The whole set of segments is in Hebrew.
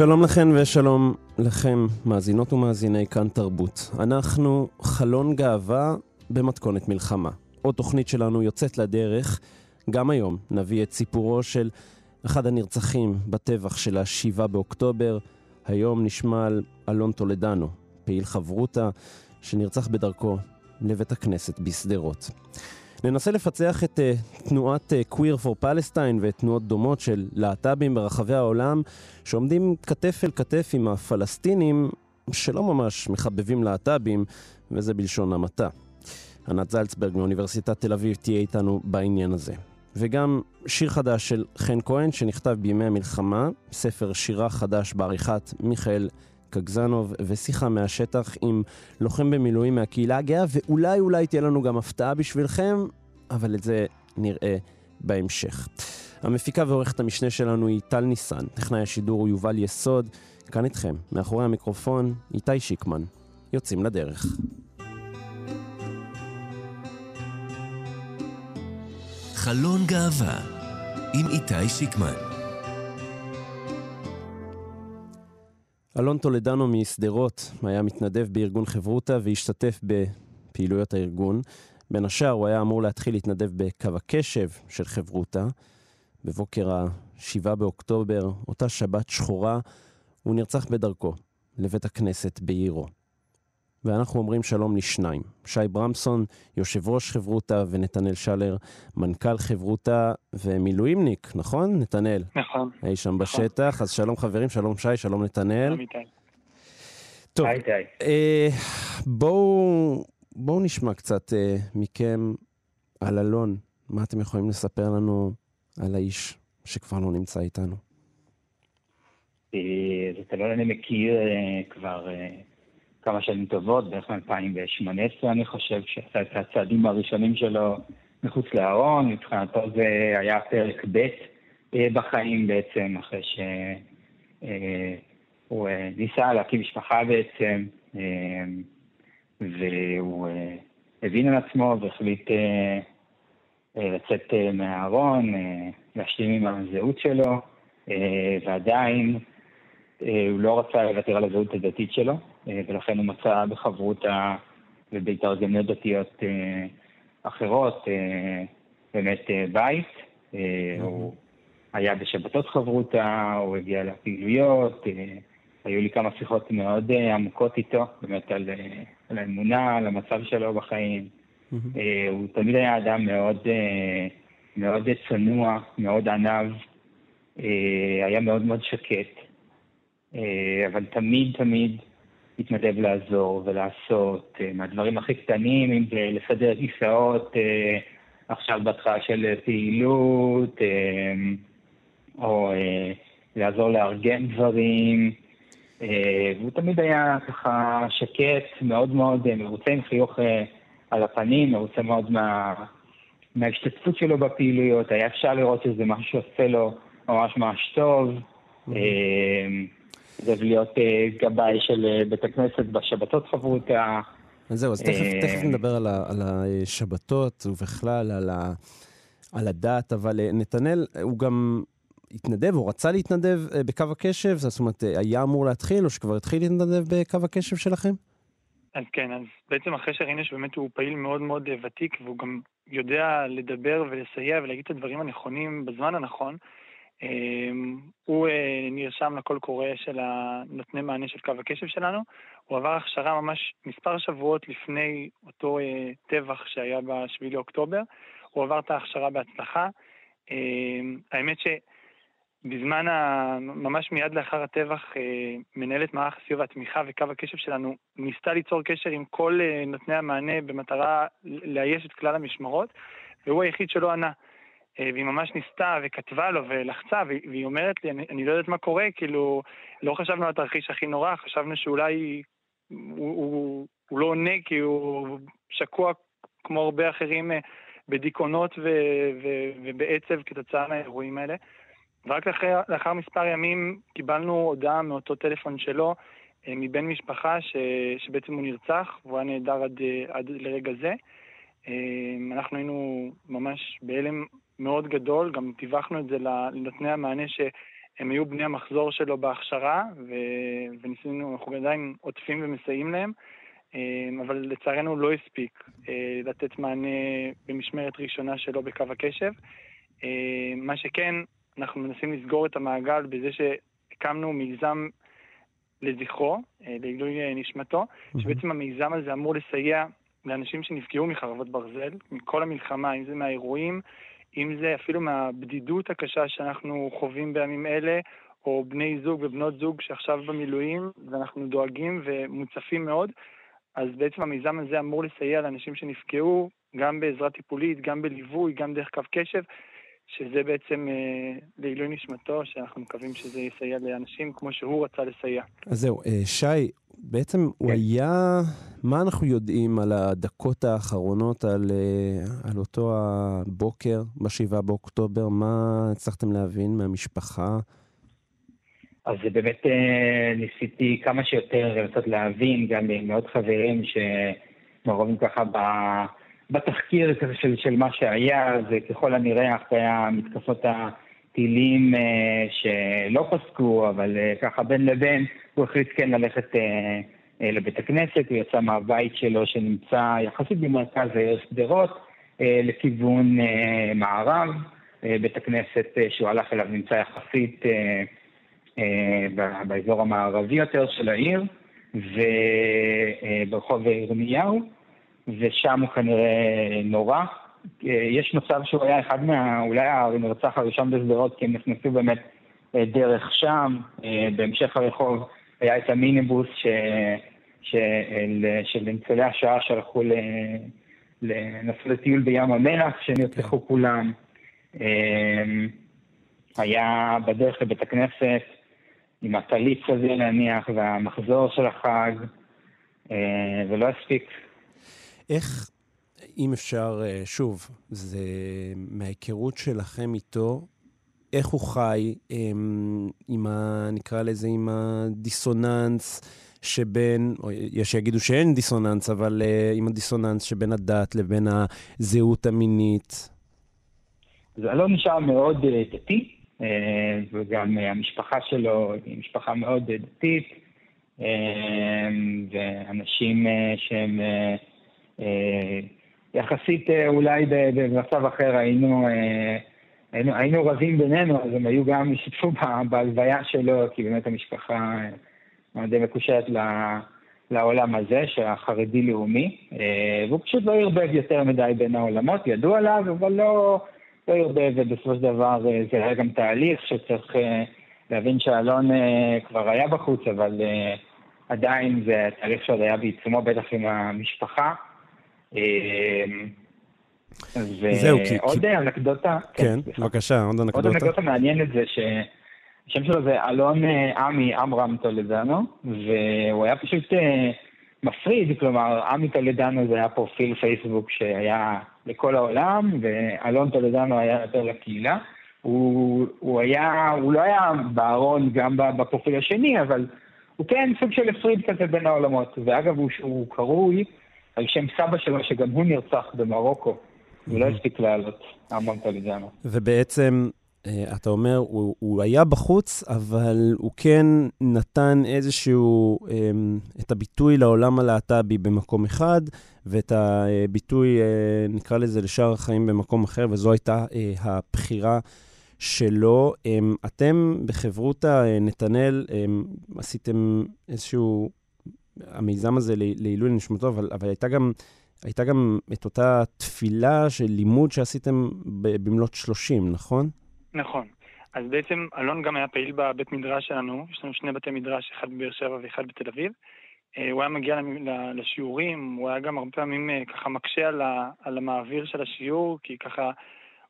שלום לכן ושלום לכם, מאזינות ומאזיני כאן תרבות. אנחנו חלון גאווה במתכונת מלחמה. עוד תוכנית שלנו יוצאת לדרך. גם היום נביא את סיפורו של אחד הנרצחים בטבח של ה-7 באוקטובר. היום נשמע על אלון טולדנו, פעיל חברותה, שנרצח בדרכו לבית הכנסת בשדרות. ננסה לפצח את uh, תנועת uh, Queer for Palestine ותנועות דומות של להט"בים ברחבי העולם, שעומדים כתף אל כתף עם הפלסטינים, שלא ממש מחבבים להט"בים, וזה בלשון המעטה. ענת זלצברג מאוניברסיטת תל אביב תהיה איתנו בעניין הזה. וגם שיר חדש של חן כהן שנכתב בימי המלחמה, ספר שירה חדש בעריכת מיכאל קגזנוב ושיחה מהשטח עם לוחם במילואים מהקהילה הגאה, ואולי אולי תהיה לנו גם הפתעה בשבילכם, אבל את זה נראה בהמשך. המפיקה ועורכת המשנה שלנו היא טל ניסן, טכנאי השידור הוא יובל יסוד, כאן איתכם, מאחורי המיקרופון, איתי שיקמן. יוצאים לדרך. חלון גאווה עם איתי שיקמן אלון טולדנו משדרות היה מתנדב בארגון חברותה והשתתף בפעילויות הארגון. בין השאר הוא היה אמור להתחיל להתנדב בקו הקשב של חברותה. בבוקר ה-7 באוקטובר, אותה שבת שחורה, הוא נרצח בדרכו לבית הכנסת בעירו. ואנחנו אומרים שלום לשניים. שי ברמסון, יושב ראש חברותה, ונתנאל שלר, מנכ"ל חברותה ומילואימניק, נכון, נתנאל? נכון. אי שם נכון. בשטח. אז שלום חברים, שלום שי, שלום נתנאל. שלום איתי. טוב, אה, בואו, בואו נשמע קצת אה, מכם על אלון. מה אתם יכולים לספר לנו על האיש שכבר לא נמצא איתנו? אה, את אלון אני מכיר אה, כבר... כמה שנים טובות, בערך מ-2018 אני חושב, שעשה את הצעדים הראשונים שלו מחוץ לארון, מבחינתו זה היה פרק ב' אה, בחיים בעצם, אחרי שהוא אה, אה, ניסה להקים משפחה בעצם, והוא הבין על עצמו והחליט לצאת מהארון, להשלים עם הזהות שלו, ועדיין הוא לא רצה לוותר על הזהות הדתית שלו. אה, ולכן הוא מצא בחברותה ובהתארגנויות דתיות אה, אחרות אה, באמת בית. הוא היה בשבתות חברותה, הוא הגיע לפעילויות, היו לי כמה שיחות מאוד עמוקות איתו, באמת על, על האמונה, על המצב שלו בחיים. הוא תמיד היה אדם מאוד, מאוד צנוע, מאוד ענב, היה מאוד מאוד שקט, אבל תמיד תמיד להתנדב לעזור ולעשות, אה, מהדברים הכי קטנים, אם זה לסדר כיסאות אה, עכשיו בהתחלה של פעילות, אה, או לעזור לארגן דברים. והוא תמיד היה ככה שקט, מאוד מאוד מרוצה עם חיוך על הפנים, מרוצה מאוד מה, מההשתתפות שלו בפעילויות. היה אפשר לראות שזה משהו שעושה לו ממש ממש טוב. Mm-hmm. זה להיות אה, גבאי של אה, בית הכנסת בשבתות חברותה. אז זהו, אז תכף, אה, תכף נדבר על, ה, על השבתות ובכלל על, ה, על הדת, אבל נתנאל, הוא גם התנדב, הוא רצה להתנדב בקו הקשב? זאת אומרת, היה אמור להתחיל, או שכבר התחיל להתנדב בקו הקשב שלכם? אז כן, אז בעצם אחרי שראינו שבאמת הוא פעיל מאוד מאוד ותיק, והוא גם יודע לדבר ולסייע ולהגיד את הדברים הנכונים בזמן הנכון, הוא אה, נרשם לקול קורא של נותני מענה של קו הקשב שלנו. הוא עבר הכשרה ממש מספר שבועות לפני אותו אה, טבח שהיה ב-7 לאוקטובר. הוא עבר את ההכשרה בהצלחה. אמ, האמת בזמן, ה... ממש מיד לאחר הטבח, אה, מנהלת מערך הסיוע והתמיכה וקו הקשב שלנו ניסתה ליצור קשר עם כל נותני המענה במטרה לאייש את כלל המשמרות, והוא היחיד שלא ענה. אה, והיא ממש ניסתה וכתבה לו ולחצה, והיא אומרת לי, אני, אני לא יודעת מה קורה, כאילו, לא חשבנו על התרחיש הכי נורא, חשבנו שאולי הוא, הוא, הוא לא עונה כי הוא שקוע כמו הרבה אחרים בדיכאונות ו, ו, ובעצב כתוצאה מהאירועים האלה. ורק לאחר, לאחר מספר ימים קיבלנו הודעה מאותו טלפון שלו, אה, מבן משפחה, ש, שבעצם הוא נרצח, והוא היה נהדר עד, אה, עד לרגע זה. אה, אנחנו היינו ממש בהלם מאוד גדול, גם טיווחנו את זה לנותני המענה שהם היו בני המחזור שלו בהכשרה, ו, וניסינו, אנחנו עדיין עוטפים ומסייעים להם, אבל לצערנו לא הספיק לתת מענה במשמרת ראשונה שלו בקו הקשב. מה שכן, אנחנו מנסים לסגור את המעגל בזה שהקמנו מיזם לזכרו, אה, לעילוי אה, נשמתו, שבעצם המיזם הזה אמור לסייע לאנשים שנפגעו מחרבות ברזל, מכל המלחמה, אם זה מהאירועים, אם זה אפילו מהבדידות הקשה שאנחנו חווים בימים אלה, או בני זוג ובנות זוג שעכשיו במילואים, ואנחנו דואגים ומוצפים מאוד. אז בעצם המיזם הזה אמור לסייע לאנשים שנפגעו, גם בעזרה טיפולית, גם בליווי, גם דרך קו קשב, שזה בעצם אה, לעילוי נשמתו, שאנחנו מקווים שזה יסייע לאנשים כמו שהוא רצה לסייע. אז זהו, אה, שי, בעצם כן. הוא היה, מה אנחנו יודעים על הדקות האחרונות, על, אה, על אותו הבוקר ב-7 באוקטובר? מה הצלחתם להבין מהמשפחה? אז באמת אה, ניסיתי כמה שיותר לנסות להבין, גם עם מאוד חברים שמעורבים ככה ב... בתחקיר של, של מה שהיה, זה ככל הנראה אחרי המתקפות הטילים אה, שלא פסקו, אבל אה, ככה בין לבין הוא החליט כן ללכת אה, אה, לבית הכנסת, הוא יצא מהבית שלו שנמצא יחסית במרכז העיר שדרות, אה, לכיוון אה, מערב. אה, בית הכנסת אה, שהוא הלך אליו נמצא יחסית אה, אה, באזור המערבי יותר של העיר, וברחוב אה, ירמיהו. ושם הוא כנראה נורא. אה, יש מצב שהוא היה אחד מה... אולי הנרצח הראשון בשדרות, כי הם נכנסו באמת אה, דרך שם. אה, בהמשך הרחוב היה את המיניבוס ש... של, של ניצולי השואה שהלכו. לנסות לטיול בים המלח, שנרצחו כולם. היה בדרך לבית הכנסת עם הטלית הזה להניח והמחזור של החג, ולא הספיק. איך, אם אפשר, אה, שוב, זה מההיכרות שלכם איתו, איך הוא חי אמ, עם ה... נקרא לזה, עם הדיסוננס שבין, או יש שיגידו שאין דיסוננס, אבל uh, עם הדיסוננס שבין הדת לבין הזהות המינית. זה לא נשאר מאוד uh, דתי, וגם המשפחה שלו היא משפחה מאוד דתית, ואנשים שהם... אה, יחסית אה, אולי במצב אחר היינו, אה, היינו, היינו רבים בינינו, אז הם היו גם, השתתפו בהלוויה שלו, כי באמת המשפחה מאוד מקושרת לעולם הזה, של החרדי-לאומי, והוא פשוט לא ערבב יותר מדי בין העולמות, ידעו עליו, אבל לא, לא ערבב, ובסופו של דבר זה היה גם תהליך שצריך להבין שאלון כבר היה בחוץ, אבל עדיין זה תהליך שעוד היה בעיצומו, בטח עם המשפחה. אמ, זהו, כי... ועוד אנקדוטה... כן, כן בבקשה, עוד אנקדוטה. עוד אנקדוטה מעניינת זה שהשם שלו זה אלון אה, עמי עמרם טולדנו, והוא היה פשוט אה, מפריד, כלומר, עמי טולדנו זה היה פרופיל פייסבוק שהיה לכל העולם, ואלון טולדנו היה יותר לקהילה. הוא, הוא היה, הוא לא היה בארון גם בפרופיל השני, אבל הוא כן סוג של הפריד כזה בין העולמות. ואגב, הוא, הוא קרוי על שם סבא שלו, שגם הוא נרצח במרוקו. הוא לא הספיק לעלות, אמון טליג'אנו. ובעצם, אה, אתה אומר, הוא, הוא היה בחוץ, אבל הוא כן נתן איזשהו, אמ, את הביטוי לעולם הלהט"בי במקום אחד, ואת הביטוי, אה, נקרא לזה, לשאר החיים במקום אחר, וזו הייתה אה, הבחירה. שלו. אמ, אתם בחברותה נתנאל אמ, עשיתם איזשהו המיזם הזה לעילוי נשמתו, אבל, אבל הייתה, גם, הייתה גם את אותה תפילה של לימוד שעשיתם במלאת 30, נכון? נכון. אז בעצם אלון גם היה פעיל בבית מדרש שלנו, יש לנו שני בתי מדרש, אחד בבאר שבע ואחד בתל אביב. אה, הוא היה מגיע לשיעורים, הוא היה גם הרבה פעמים אה, ככה מקשה על, ה, על המעביר של השיעור, כי ככה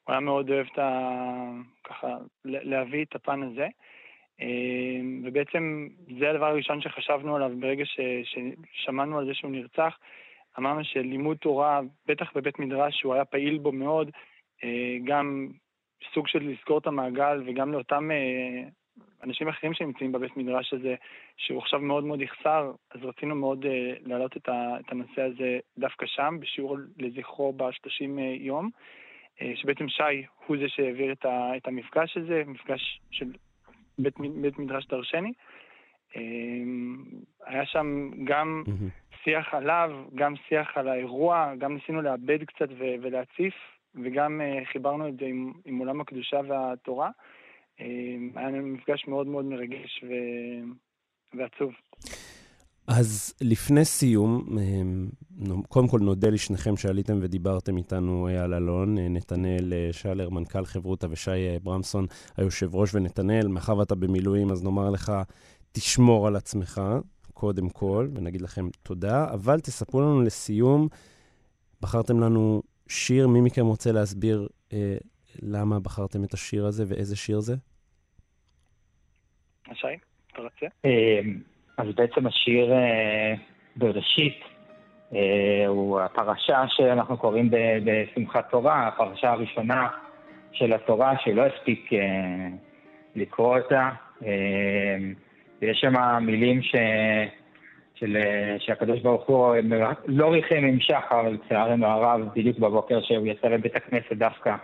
הוא היה מאוד אוהב את ה... ככה להביא את הפן הזה. אה, ובעצם זה הדבר הראשון שחשבנו עליו ברגע ש, ששמענו על זה שהוא נרצח. אמרנו שלימוד תורה, בטח בבית מדרש, שהוא היה פעיל בו מאוד, גם סוג של לסגור את המעגל וגם לאותם אנשים אחרים שנמצאים בבית מדרש הזה, שהוא עכשיו מאוד מאוד יחסר, אז רצינו מאוד uh, להעלות את, הנושא הזה דווקא שם, בשיעור לזכרו ב-30 uh, יום, שבעצם שי הוא זה שהעביר את המפגש הזה, מפגש של בית, בית מדרש דרשני. Uh, היה שם גם. שיח עליו, גם שיח על האירוע, גם ניסינו לאבד קצת ולהציף, וגם uh, חיברנו את זה עם, עם עולם הקדושה והתורה. אמ, היה לנו מפגש מאוד מאוד מרגש ו... ועצוב. אז לפני סיום, אמ, קודם כל נודה לשניכם שעליתם ודיברתם איתנו אה, על אלון, אה, נתנאל אה, שלר, מנכ"ל חברותא, ושי ברמסון, היושב ראש, ונתנאל, מאחר ואתה במילואים, אז נאמר לך, תשמור על עצמך, קודם כל, ונגיד לכם תודה, אבל תספרו לנו לסיום, בחרתם לנו שיר, מי מכם רוצה להסביר אה, למה בחרתם את השיר הזה ואיזה שיר זה? שי, אתה רוצה? אז בעצם השיר אה, בראשית אה, הוא הפרשה שאנחנו קוראים בשמחת תורה, הפרשה הראשונה של התורה, שלא הספיק אה, לקרוא אותה. ויש שם מילים ש... של, שהקדוש ברוך הוא לא ריחם עם שחר, לצערנו הרב, בדיוק בבוקר שהוא יצא לבית הכנסת דווקא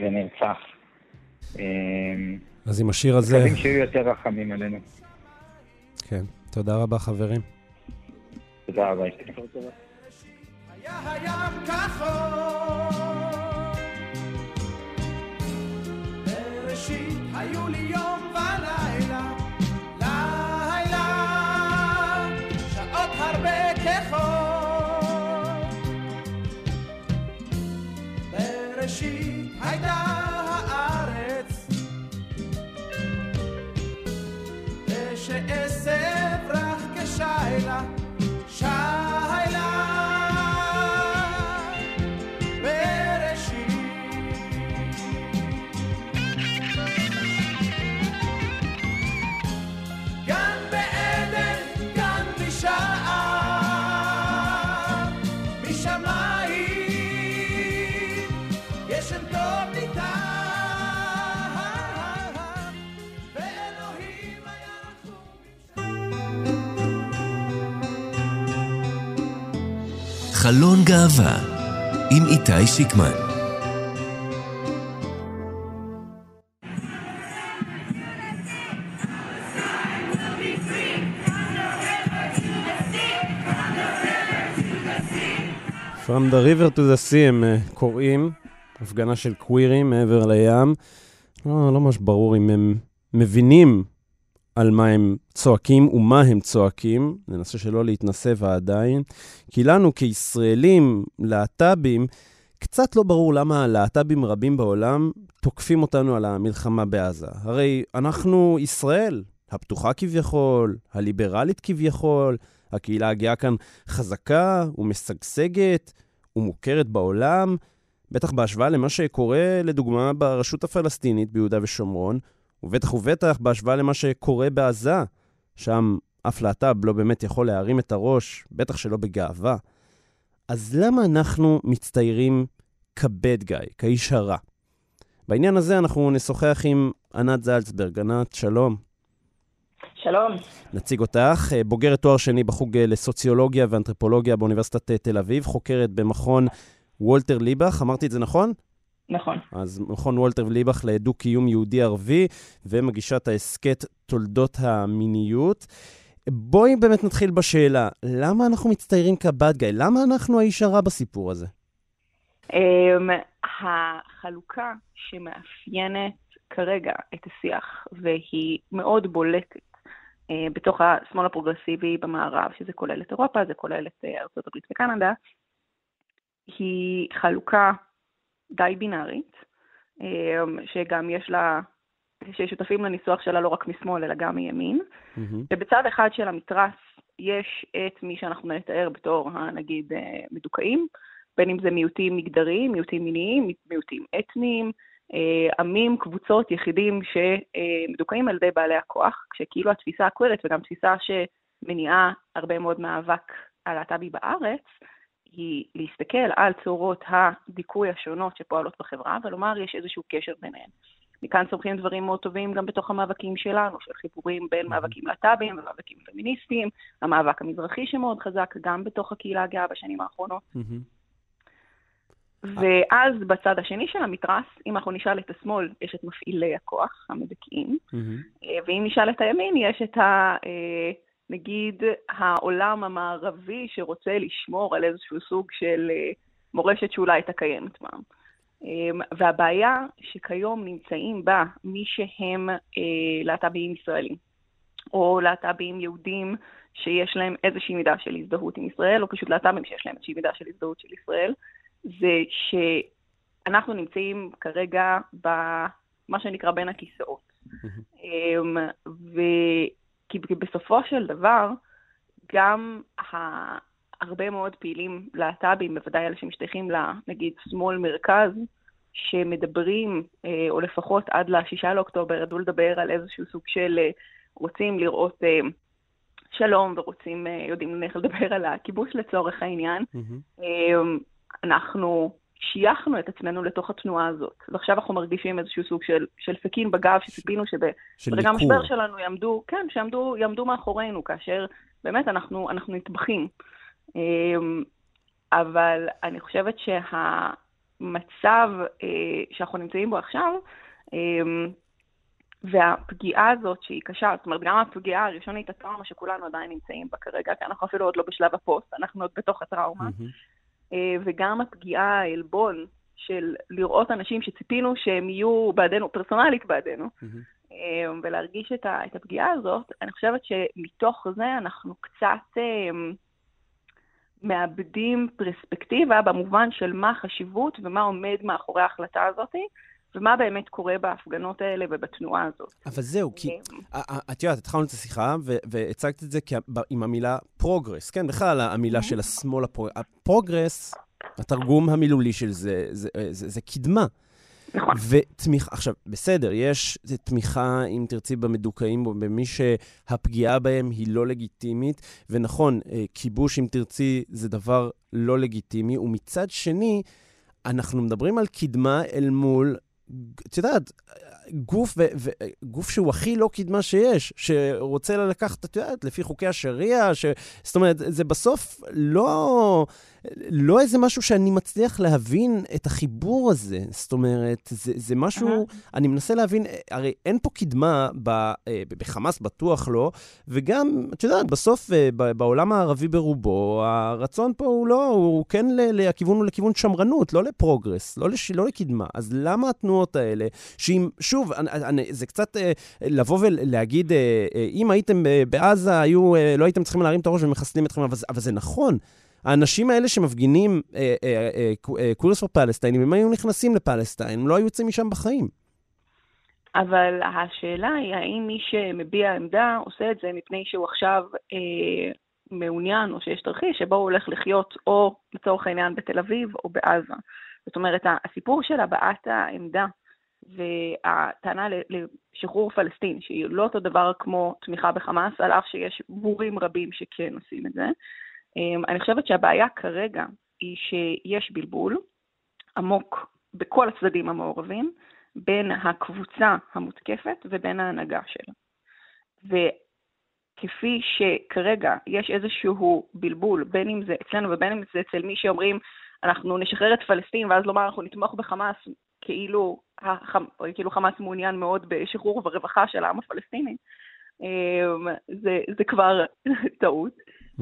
ונרצח. אז עם השיר הזה... מקווים שיהיו יותר רחמים עלינו. כן. תודה רבה, חברים. תודה רבה. היו לי יום חלון גאווה עם איתי שיקמן From the river to the sea הם אה, קוראים, הפגנה של קווירים מעבר לים. לא, לא ממש ברור אם הם מבינים על מה הם צועקים ומה הם צועקים, ננסה שלא להתנסה ועדיין, כי לנו כישראלים, להט"בים, קצת לא ברור למה להט"בים רבים בעולם תוקפים אותנו על המלחמה בעזה. הרי אנחנו ישראל, הפתוחה כביכול, הליברלית כביכול, הקהילה הגאה כאן חזקה ומשגשגת ומוכרת בעולם, בטח בהשוואה למה שקורה, לדוגמה, ברשות הפלסטינית ביהודה ושומרון, ובטח ובטח בהשוואה למה שקורה בעזה, שם אף להט"ב לא באמת יכול להרים את הראש, בטח שלא בגאווה. אז למה אנחנו מצטיירים כבד גיא, כאיש הרע? בעניין הזה אנחנו נשוחח עם ענת זלצברג. ענת, שלום. שלום. נציג אותך, בוגרת תואר שני בחוג לסוציולוגיה ואנתרופולוגיה באוניברסיטת תל אביב, חוקרת במכון וולטר ליבך, אמרתי את זה נכון? נכון. אז מכון וולטר וליבך לדו-קיום יהודי-ערבי, ומגישת ההסכת תולדות המיניות. בואי באמת נתחיל בשאלה, למה אנחנו מצטיירים כבד גיא? למה אנחנו האיש הרע בסיפור הזה? Um, החלוקה שמאפיינת כרגע את השיח, והיא מאוד בולטת uh, בתוך השמאל הפרוגרסיבי במערב, שזה כולל את אירופה, זה כולל את uh, ארה"ב וקנדה, היא חלוקה די בינארית, אמ, שגם יש לה ששותפים לניסוח שלה לא רק משמאל, אלא גם מימין. מהמם. ובצד אחד של המתרס יש את מי שאנחנו נתאר בתור, נגיד, אה, מדוכאים, בין אם זה מיעוטים מגדריים, מיעוטים מיניים, מיעוטים אתניים, אה, עמים, קבוצות, יחידים שמדוכאים על ידי בעלי הכוח, כשכאילו התפיסה הקווירית וגם תפיסה שמניעה הרבה מאוד מאבק הלהט"בי בארץ, היא להסתכל על צורות הדיכוי השונות שפועלות בחברה ולומר יש איזשהו קשר ביניהן. מכאן צומחים דברים מאוד טובים גם בתוך המאבקים שלנו, של חיבורים בין מאבקים להט"בים ומאבקים פמיניסטיים, המאבק המזרחי שמאוד חזק גם בתוך הקהילה הגאה בשנים האחרונות. ואז בצד השני של המתרס, אם אנחנו נשאל את השמאל, יש את מפעילי הכוח, המדכאים. אה, ואם נשאל את הימין, יש את ה... נגיד העולם המערבי שרוצה לשמור על איזשהו סוג של אה, מורשת שאולי הייתה קיימת פעם. אמ, והבעיה שכיום נמצאים בה מי שהם אה, להט"בים ישראלים, או להט"בים יהודים שיש להם איזושהי מידה של הזדהות עם ישראל, או פשוט להט"בים שיש להם איזושהי מידה של הזדהות של ישראל, זה שאנחנו נמצאים כרגע במה שנקרא בין הכיסאות. אמ, וכי בסופו של דבר, גם הרבה מאוד פעילים להט"בים, בוודאי אלה שמשתייכים לנגיד שמאל-מרכז, שמדברים, אה, או לפחות עד לשישה לאוקטובר, ידעו לדבר על איזשהו סוג של אה, רוצים לראות אה, שלום ורוצים, יודעים איך לדבר על הכיבוש לצורך העניין. מהמם. אנחנו שייכנו את עצמנו לתוך התנועה הזאת. ועכשיו אנחנו מרגישים איזשהו סוג של, של סכין בגב, שציפינו שברגע. המשבר שלנו יעמדו, כן, שיעמדו יעמדו מאחורינו, כאשר באמת אנחנו, אנחנו נטבחים. אמ, אבל אני חושבת שהמצב אה, שאנחנו נמצאים בו עכשיו, אמ, והפגיעה הזאת שהיא קשה, זאת אומרת, גם הפגיעה הראשונית, הטראומה שכולנו עדיין נמצאים בה כרגע, כי אנחנו אפילו עוד לא בשלב הפוסט, אנחנו עוד בתוך הטראומה, מהמם. אה, וגם הפגיעה, העלבון של לראות אנשים שציפינו שהם יהיו בעדנו, פרסונלית בעדנו, מהמם. אה, ולהרגיש את, ה, את הפגיעה הזאת, אני חושבת שמתוך זה אנחנו קצת אה, מאבדים פרספקטיבה במובן של מה החשיבות ומה עומד מאחורי ההחלטה הזאת, ומה באמת קורה בהפגנות האלה ובתנועה הזאת. אבל זהו, כי אה, את יודעת, התחלנו את השיחה והצגת את זה עם המילה progress, כן? בכלל, המילה של השמאל, ה prog- ה progress, התרגום המילולי של זה, זה, זה, קדמה. נכון. ותמיכה, עכשיו, בסדר, יש תמיכה, אם תרצי, במדוכאים, במי שהפגיעה בהם היא לא לגיטימית, ונכון, אה, כיבוש, אם תרצי, זה דבר לא לגיטימי, ומצד שני, אנחנו מדברים על קדמה אל מול, את יודעת, גוף, ו, ו, גוף שהוא הכי לא קדמה שיש, שרוצה לקחת, את יודעת, לפי חוקי השריעה, ש... זאת אומרת, זה בסוף לא, לא איזה משהו שאני מצליח להבין את החיבור הזה. זאת אומרת, זה, זה משהו, אהה. אני מנסה להבין, הרי אין פה קדמה ב, אה, בחמאס, בטוח לא, וגם, את יודעת, בסוף אה, בעולם הערבי ברובו, הרצון פה הוא לא, הוא כן, ל- הכיוון הוא לכיוון שמרנות, לא לפרוגרס, לא, לש, לא לקדמה. אז למה התנועות האלה, שאם, שוב, אני, אני, זה קצת אה, לבוא ולהגיד, אה, אה, אם הייתם אה, בעזה, היו, אה, לא הייתם צריכים להרים את הראש ומחסלים אתכם, אבל, אבל זה נכון. האנשים האלה שמפגינים אה, אה, אה, פור פלסטיין, אם הם היו נכנסים לפלסטיין, הם לא היו יוצאים משם בחיים. אבל השאלה היא, האם מי שמביע עמדה עושה את זה מפני שהוא עכשיו אה, מעוניין, או שיש תרחיש שבו הוא הולך לחיות או לצורך העניין בתל אביב או בעזה. זאת אומרת, הסיפור של הבעת העמדה והטענה לשחרור פלסטין, שהיא לא אותו דבר כמו תמיכה בחמאס, על אף שיש בורים רבים שכן עושים את זה. אה, אני חושבת שהבעיה כרגע היא שיש בלבול עמוק בכל הצדדים המעורבים, בין הקבוצה המותקפת ובין ההנהגה שלה. וכפי שכרגע יש איזשהו בלבול, בין אם זה אצלנו ובין אם זה אצל מי שאומרים, אנחנו נשחרר את פלסטין, ואז לומר אנחנו נתמוך בחמאס, כאילו, החמ... כאילו חמאס מעוניין מאוד בשחרור וברווחה של העם הפלסטיני, אמ, זה, זה כבר טעות.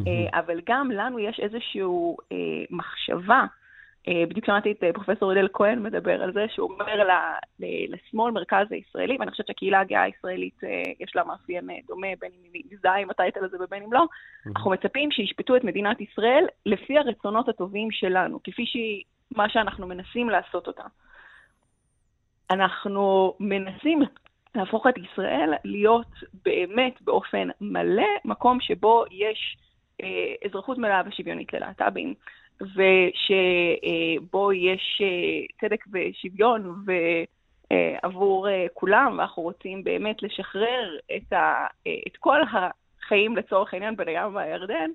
אה, אבל גם לנו יש איזושהי אה, מחשבה, אה, בדיוק שמעתי את פרופסור הלל כהן מדבר על זה, שהוא אומר לשמאל מרכז הישראלי, ואני חושבת שהקהילה הגאה הישראלית יש לה מאפיין דומה, בין אם היא מזדהה עם הטייטל הזה ובין אם לא, אנחנו מצפים שישפטו את מדינת ישראל לפי הרצונות הטובים שלנו, כפי שהיא, מה שאנחנו מנסים לעשות אותה. אנחנו מנסים להפוך את ישראל להיות באמת באופן מלא מקום שבו יש אה, אזרחות מלאה ושוויונית ללהט"בים, ושבו יש אה, צדק ושוויון ועבור אה, כולם, ואנחנו רוצים באמת לשחרר את, ה, את כל החיים לצורך העניין בין הים והירדן,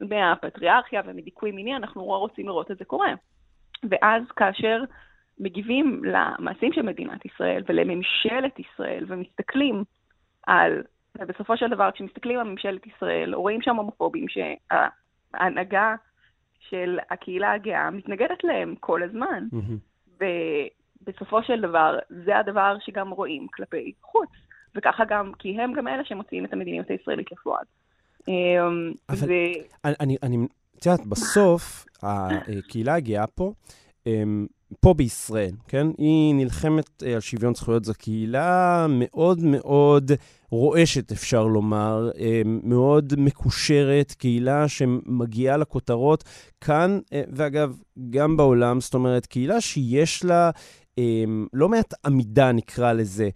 מהפטריארכיה ומדיכוי מיני, אנחנו נורא רוצים לראות את זה קורה. ואז כאשר מגיבים למעשים של מדינת ישראל ולממשלת ישראל ומסתכלים על, ובסופו של דבר כשמסתכלים על ממשלת ישראל, רואים שם הומופובים שההנהגה של הקהילה הגאה מתנגדת להם כל הזמן. Mm-hmm. ובסופו של דבר, זה הדבר שגם רואים כלפי חוץ. וככה גם, כי הם גם אלה שמוציאים את המדיניות הישראלית לפועל. אמ, אבל ו... אני, אני, את יודעת, בסוף, הקהילה הגאה פה, אמ, פה בישראל, כן? היא נלחמת אה, על שוויון זכויות. זו קהילה מאוד מאוד רועשת, אפשר לומר, אמ, מאוד מקושרת, קהילה שמגיעה לכותרות כאן, אה, ואגב, גם בעולם, זאת אומרת, קהילה שיש לה לא מעט עמידה, נקרא לזה,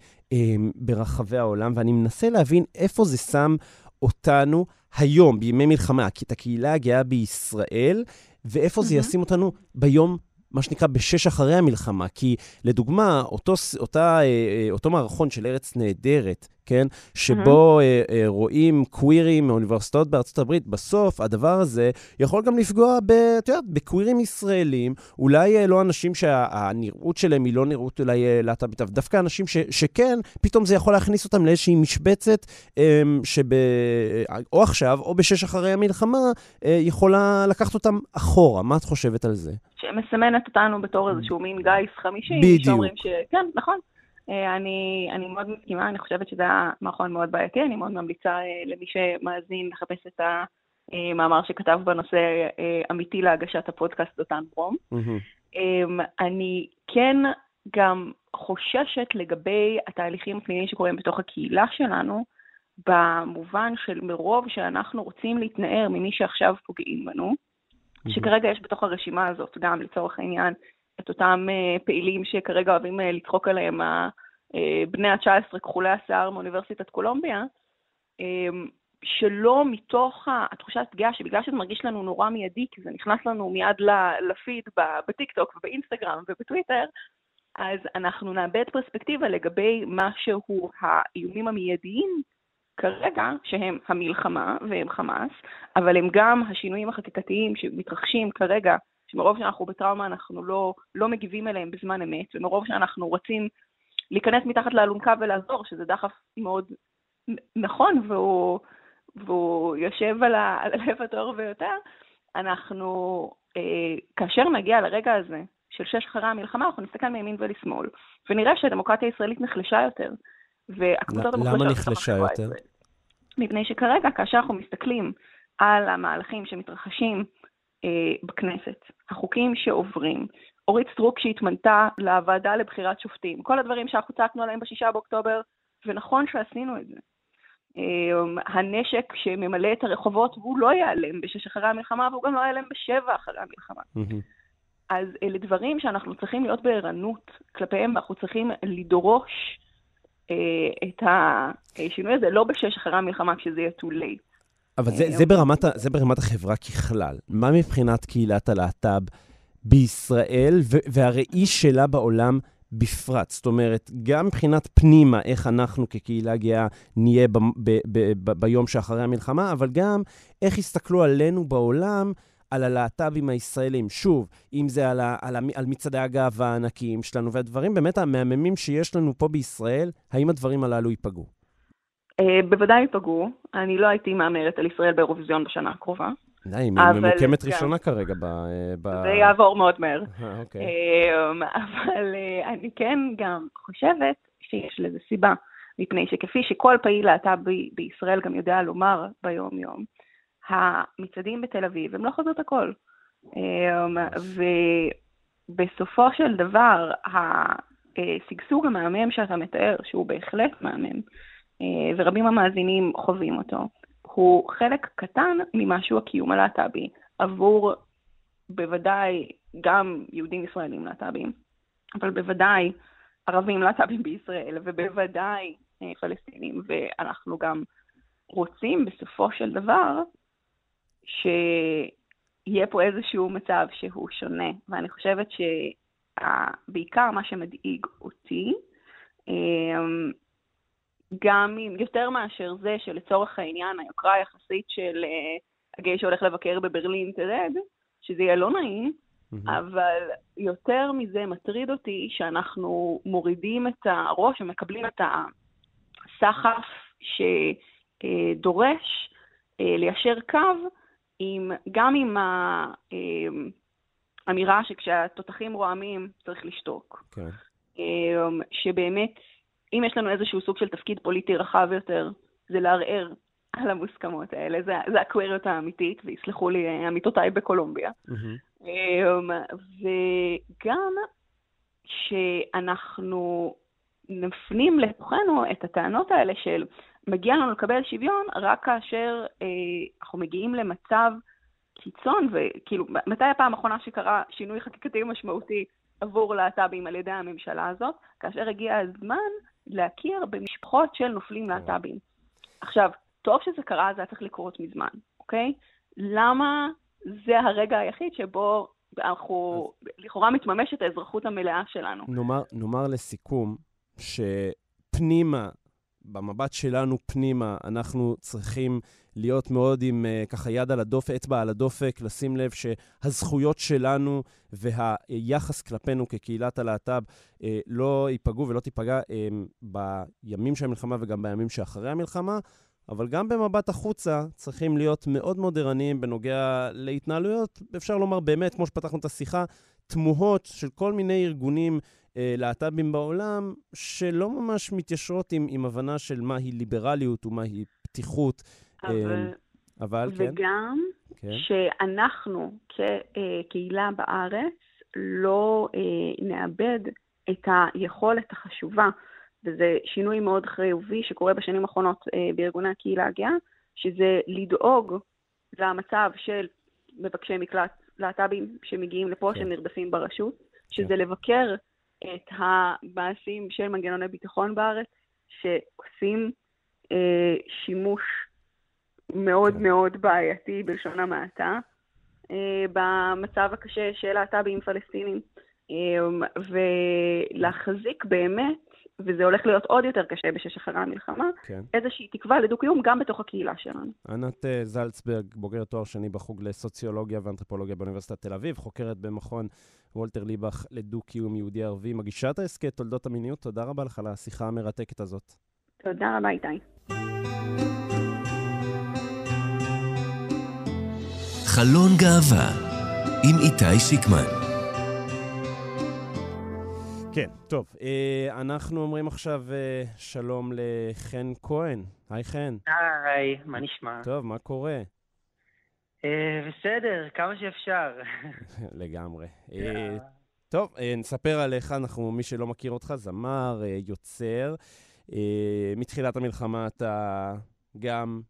ברחבי העולם, ואני מנסה להבין איפה זה שם אותנו היום, בימי מלחמה, את הקהילה הגאה בישראל, ואיפה mm-hmm. זה ישים אותנו ביום מה שנקרא בשש אחרי המלחמה. כי לדוגמה, אותו, אותה, אה, אה, אותו מערכון של ארץ נהדרת, כן? שבו mm-hmm. אה, אה, רואים קווירים מאוניברסיטאות בארצות הברית, בסוף הדבר הזה יכול גם לפגוע, ב, את יודעת, בקווירים ישראלים, אולי אה, לא אנשים שהנראות שלהם היא לא נראות אולי אה, להט"בית, דווקא אנשים ש, שכן, פתאום זה יכול להכניס אותם לאיזושהי משבצת, אה, שב... או עכשיו, או בשש אחרי המלחמה, אה, יכולה לקחת אותם אחורה. מה את חושבת על זה? שמסמנת אותנו בתור איזשהו מין גיס חמישי. בדיוק. שאומרים ש... כן, נכון. אה, אני, אני מאוד מסכימה, אני חושבת שזה היה מערכון מאוד בעייתי, אני מאוד ממליצה אה, למי שמאזין לחפש את המאמר שכתב בנושא אה, אמיתי להגשת הפודקאסט דותן ברום. Mm-hmm. אני כן גם חוששת לגבי התהליכים הפנימיים שקורים בתוך הקהילה שלנו, במובן של מרוב שאנחנו רוצים להתנער ממי שעכשיו פוגעים בנו, mm-hmm. שכרגע יש בתוך הרשימה הזאת גם לצורך העניין את אותם uh, פעילים שכרגע אוהבים uh, לצחוק עליהם, uh, בני ה-19 כחולי השיער מאוניברסיטת קולומביה, um, שלא מתוך התחושת פגיעה, שבגלל שזה מרגיש לנו נורא מיידי, כי זה נכנס לנו מיד לפיד בטיקטוק ובאינסטגרם ובטוויטר, אז אנחנו נאבד פרספקטיבה לגבי מה שהוא האיומים המיידיים כרגע, שהם המלחמה והם חמאס, אבל הם גם השינויים החקיקתיים שמתרחשים כרגע שמרוב שאנחנו בטראומה אנחנו לא, לא מגיבים אליהם בזמן אמת, ומרוב שאנחנו רוצים להיכנס מתחת לאלונקה ולעזור, שזה דחף מאוד נכון, והוא, והוא יושב על, הלב הטוב ביותר, אנחנו, אה, כאשר נגיע לרגע הזה של שש אחרי המלחמה, אנחנו נסתכל מימין ולשמאל, ונראה שהדמוקרטיה הישראלית נחלשה יותר, והקבוצות המוחלשות... למה נחלשה יותר? מפני שכרגע, כאשר אנחנו מסתכלים על המהלכים שמתרחשים בכנסת, החוקים שעוברים, אורית סטרוק שהתמנתה לוועדה לבחירת שופטים, כל הדברים שאנחנו צעקנו עליהם בשישה באוקטובר, ונכון שעשינו את זה. אה, הנשק שממלא את הרחובות הוא לא ייעלם בשש אחרי המלחמה, והוא גם לא ייעלם בשבע אחרי המלחמה. אז אלה דברים שאנחנו צריכים להיות בערנות כלפיהם, ואנחנו צריכים לדרוש אה, את השינוי הזה, לא בשש אחרי המלחמה כשזה יהיה too late. אבל זה, זה, ברמת, זה ברמת החברה ככלל. מה מבחינת קהילת הלהט"ב בישראל והראי שלה בעולם בפרט? זאת אומרת, גם מבחינת פנימה, איך אנחנו כקהילה גאה נהיה ב, ב, ב, ב, ביום שאחרי המלחמה, אבל גם איך יסתכלו עלינו בעולם, על הלהט"בים הישראלים. שוב, אם זה על, ה, על, ה, על מצעדי הגאווה הענקיים שלנו, והדברים באמת המהממים שיש לנו פה בישראל, האם הדברים הללו ייפגעו? אה, בוודאי ייפגעו. אני לא הייתי מהמרת על ישראל באירוויזיון בשנה הקרובה. די, היא ממוקמת כן. ראשונה כרגע ב... ב... זה יעבור מאוד מהר. אה, אוקיי. אמ, אבל אה, אני כן גם חושבת שיש לזה סיבה, מפני שכפי שכל פעיל להט"ב בישראל גם יודע לומר ביום-יום, המצעדים בתל אביב הם לא חזות הכל. אמ, ובסופו של דבר, השגשוג המהמם שאתה מתאר, שהוא בהחלט מהמם, אה, ורבים המאזינים חווים אותו, הוא חלק קטן ממשהו הקיום הלהט"בי עבור בוודאי גם יהודים ישראלים להט"בים, אבל בוודאי ערבים להט"בים בישראל, ובוודאי פלסטינים, ואנחנו גם רוצים בסופו של דבר שיהיה פה איזשהו מצב שהוא שונה, ואני חושבת שבעיקר מה שמדאיג אותי, אמ, גם אם, יותר מאשר זה שלצורך העניין היוקרה היחסית של אה, הגיי שהולך לבקר בברלין תרד, שזה יהיה לא נעים, mm-hmm. אבל יותר מזה מטריד אותי שאנחנו מורידים את הראש ומקבלים את הסחף שדורש אה, ליישר קו עם, גם עם האמירה שכשהתותחים רועמים צריך לשתוק. Okay. כן. שבאמת אם יש לנו איזשהו סוג של תפקיד פוליטי רחב יותר, זה לערער על המוסכמות האלה, זה, זה הקוויריות האמיתית, ויסלחו לי אה, עמיתותיי בקולומביה. Mm-hmm. וגם שאנחנו נפנים לתוכנו את הטענות האלה של מגיע לנו לקבל שוויון רק כאשר אה, אנחנו מגיעים למצב קיצון, וכאילו, מתי הפעם האחרונה שקרה שינוי חקיקתי משמעותי עבור להט"בים על ידי הממשלה הזאת? כאשר הגיע הזמן להכיר במשפחות של נופלים להט"בים. עכשיו, טוב שזה קרה, זה היה צריך לקרות מזמן, אוקיי? למה זה הרגע היחיד שבו אנחנו, אז... לכאורה מתממשת האזרחות המלאה שלנו? נאמר, נאמר לסיכום, שפנימה במבט שלנו פנימה, אנחנו צריכים להיות מאוד עם uh, ככה יד על הדופק, אצבע על הדופק, לשים לב שהזכויות שלנו והיחס כלפינו כקהילת הלהט"ב uh, לא ייפגעו ולא תיפגע um, בימים של המלחמה וגם בימים שאחרי המלחמה. אבל גם במבט החוצה צריכים להיות מאוד מאוד ערניים בנוגע להתנהלויות, אפשר לומר באמת, כמו שפתחנו את השיחה, תמוהות של כל מיני ארגונים אה, להט"בים בעולם, שלא ממש מתיישרות עם, עם הבנה של מהי ליברליות ומהי פתיחות. אבל, אה, אבל כן. וגם כן. שאנחנו כקהילה בארץ לא אה, נאבד את היכולת החשובה, וזה שינוי מאוד חיובי שקורה בשנים האחרונות אה, בארגוני הקהילה הגאה, שזה לדאוג למצב של מבקשי מקלט להט"בים שמגיעים לפה, כן. שנרדפים ברשות, שזה כן. לבקר את המעשים של מנגנוני ביטחון בארץ, שעושים אה, שימוש מאוד כן. מאוד בעייתי, בלשון המעטה, אה, במצב הקשה של להט"בים פלסטינים, אה, ולהחזיק באמת וזה הולך להיות עוד יותר קשה בשש אחרי המלחמה, כן. איזושהי תקווה לדו-קיום גם בתוך הקהילה שלנו. ענת אה, זלצברג, בוגרת תואר שני בחוג לסוציולוגיה ואנתרופולוגיה באוניברסיטת תל אביב, חוקרת במכון וולטר ליבך לדו-קיום יהודי-ערבי, מגישת ההסכת תולדות המיניות, תודה רבה לך על השיחה המרתקת הזאת. תודה רבה, איתי. חלון גאווה עם איתי שיקמן כן, טוב. אה, אנחנו אומרים עכשיו אה, שלום לחן כהן. היי חן. היי, מה נשמע? טוב, מה קורה? אה, בסדר, כמה שאפשר. לגמרי. טוב, נספר עליך, אנחנו, מי שלא מכיר אותך, זמר, יוצר. מתחילת המלחמה אתה גם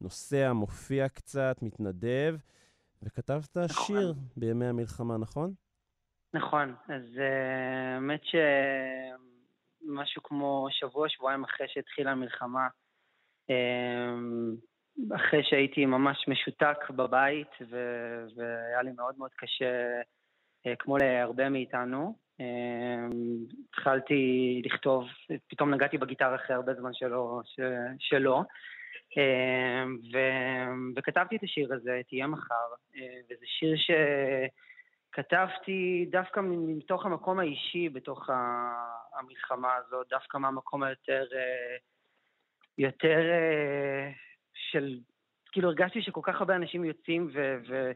נוסע, מופיע קצת, מתנדב, וכתבת נכון. שיר בימי המלחמה, נכון? נכון, אז אה, האמת שמשהו כמו שבוע, שבועיים אחרי שהתחילה המלחמה, אה, אחרי שהייתי ממש משותק בבית, ו- והיה לי מאוד מאוד קשה, אה, כמו להרבה מאיתנו, התחלתי לכתוב, פתאום נגעתי בגיטרה אחרי הרבה זמן שלא, ש- שלא. ו- וכתבתי את השיר הזה, תהיה מחר, וזה שיר ש... כתבתי דווקא מתוך המקום האישי בתוך המלחמה הזאת, דווקא מהמקום היותר... אה, יותר אה, של... כאילו הרגשתי שכל כך הרבה אנשים יוצאים ו... ו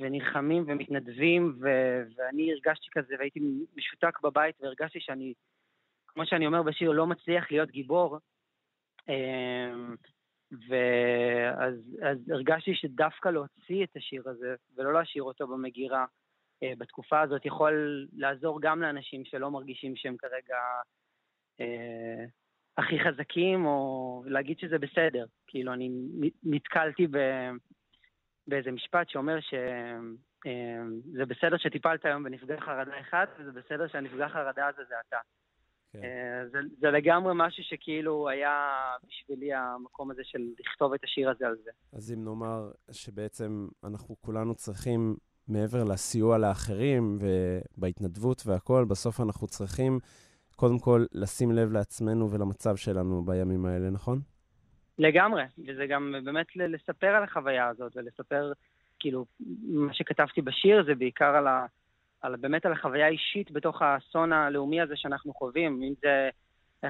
ונלחמים ומתנדבים, ו- ואני הרגשתי כזה והייתי משותק בבית והרגשתי שאני, כמו שאני אומר בשיר, לא מצליח להיות גיבור. ואז הרגשתי שדווקא להוציא את השיר הזה ולא להשאיר אותו במגירה, אה, בתקופה הזאת יכול לעזור גם לאנשים שלא מרגישים שהם כרגע אה, הכי חזקים, או להגיד שזה בסדר. כאילו, אני נתקלתי ב, באיזה משפט שאומר שזה אה, בסדר שטיפלת היום בנפגע חרדה אחד, וזה בסדר שהנפגע חרדה הזה זה אתה. כן. אה, זה, זה לגמרי משהו שכאילו היה בשבילי המקום הזה של לכתוב את השיר הזה על זה. אז אם נאמר שבעצם אנחנו כולנו צריכים, מעבר לסיוע לאחרים ובהתנדבות והכול, בסוף אנחנו צריכים קודם כל לשים לב לעצמנו ולמצב שלנו בימים האלה, נכון? לגמרי, וזה גם באמת לספר על החוויה הזאת ולספר, כאילו, מה שכתבתי בשיר זה בעיקר על ה... על, באמת על החוויה האישית בתוך האסון הלאומי הזה שאנחנו חווים, אם זה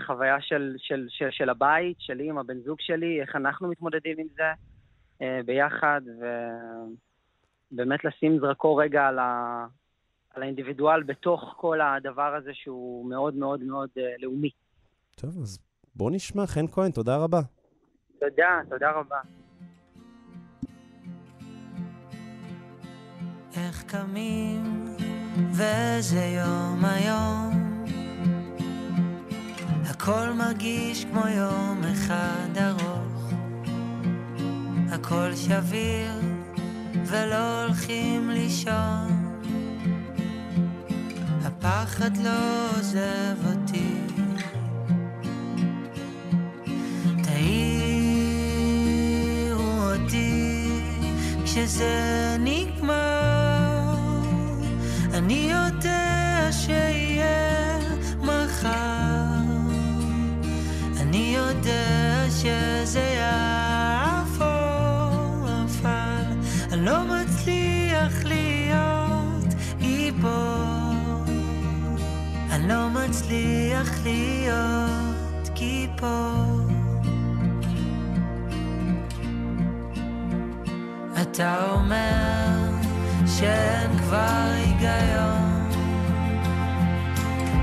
חוויה של, של, של, של הבית, שלי עם הבן זוג שלי, איך אנחנו מתמודדים עם זה אה, ביחד, ובאמת לשים זרקור רגע על, ה, על האינדיבידואל בתוך כל הדבר הזה שהוא מאוד מאוד מאוד אה, לאומי. טוב, אז בוא נשמע. חן כהן, תודה רבה. תודה, תודה רבה. איך קמים וזה יום היום. הכל מרגיש כמו יום אחד ארוך. הכל שביר ולא הולכים לישון. הפחד לא עוזב אותי. תעירו אותי כשזה נגמר אני יודע שיהיה מחר, אני יודע שזה יעבור, אבל אני לא מצליח להיות גיבור, אני לא מצליח להיות גיבור. אתה אומר שאין כבר היגיון.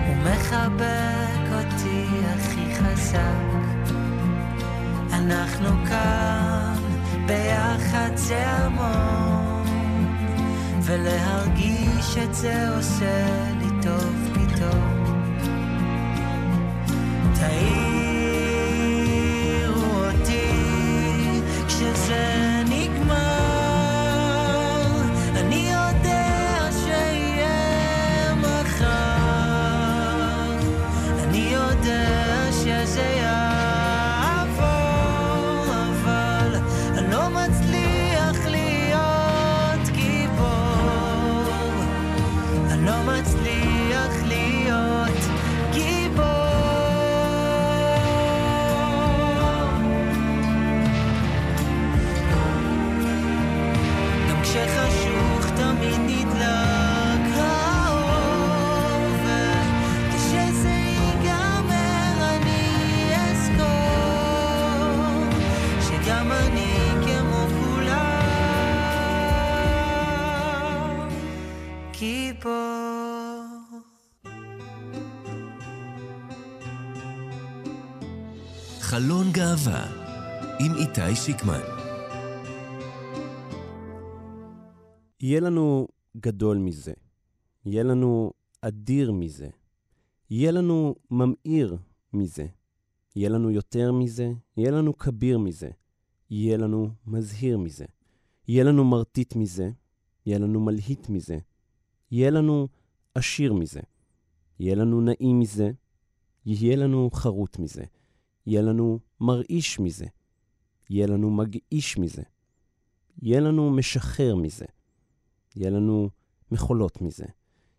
הוא מחבק אותי הכי חזק. אנחנו כאן ביחד זה המון. ולהרגיש את זה עושה לי טוב פתאום. תעירו גאווה עם איתי שיקמן. יהיה לנו גדול מזה, יהיה לנו אדיר מזה, יהיה לנו ממאיר מזה, יהיה לנו יותר מזה, יהיה לנו כביר מזה, יהיה לנו מזהיר מזה, יהיה לנו מרטיט מזה, יהיה לנו מלהיט מזה, יהיה לנו עשיר מזה, יהיה לנו נעים מזה, יהיה לנו חרוט מזה. יהיה לנו מרעיש מזה, יהיה לנו מגעיש מזה, יהיה לנו משחרר מזה, יהיה לנו מחולות מזה,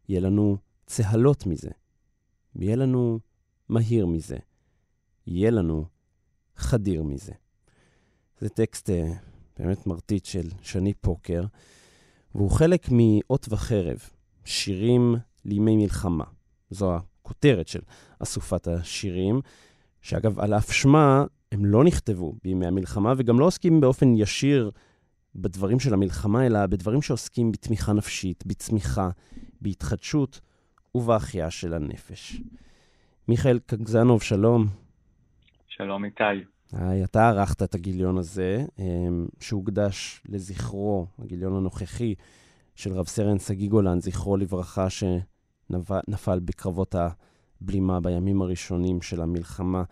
יהיה לנו צהלות מזה, יהיה לנו מהיר מזה, יהיה לנו חדיר מזה. זה טקסט uh, באמת מרטיט של שני פוקר, והוא חלק מאות וחרב, שירים לימי מלחמה. זו הכותרת של אסופת השירים. שאגב, על אף שמה, הם לא נכתבו בימי המלחמה, וגם לא עוסקים באופן ישיר בדברים של המלחמה, אלא בדברים שעוסקים בתמיכה נפשית, בצמיחה, בהתחדשות ובהחייאה של הנפש. מיכאל קגזנוב, שלום. שלום, איתי. היי, אתה ערכת את הגיליון הזה, אמ, שהוקדש לזכרו, הגיליון הנוכחי, של רב סרן שגיא גולן, זכרו לברכה, שנפל בקרבות ה... בלימה בימים הראשונים של המלחמה.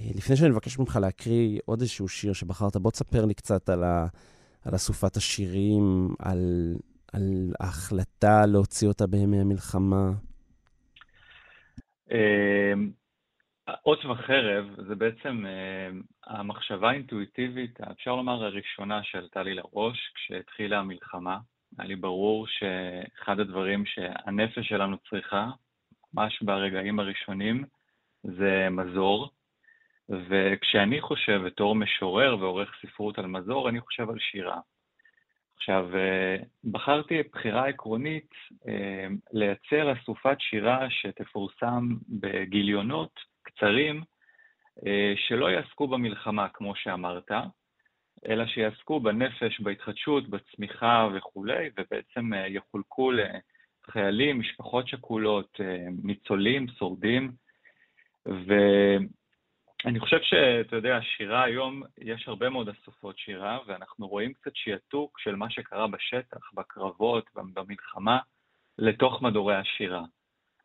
אה, לפני שאני מבקש ממך להקריא עוד איזשהו שיר שבחרת, בוא תספר לי קצת על, ה, על אסופת השירים, על, על ההחלטה להוציא אותה בימי המלחמה. אות וחרב זה בעצם המחשבה האינטואיטיבית, אפשר לומר הראשונה שעלתה לי לראש כשהתחילה המלחמה. היה לי ברור שאחד הדברים שהנפש שלנו צריכה, ממש ברגעים הראשונים, זה מזור. וכשאני חושב בתור משורר ועורך ספרות על מזור, אני חושב על שירה. עכשיו, בחרתי בחירה עקרונית לייצר אסופת שירה שתפורסם בגיליונות קצרים, שלא יעסקו במלחמה, כמו שאמרת, אלא שיעסקו בנפש, בהתחדשות, בצמיחה וכולי, ובעצם יחולקו לחיילים, משפחות שכולות, ניצולים, שורדים, ואני חושב שאתה יודע, שירה היום, יש הרבה מאוד אסופות שירה, ואנחנו רואים קצת שיעתוק של מה שקרה בשטח, בקרבות, במלחמה, לתוך מדורי השירה.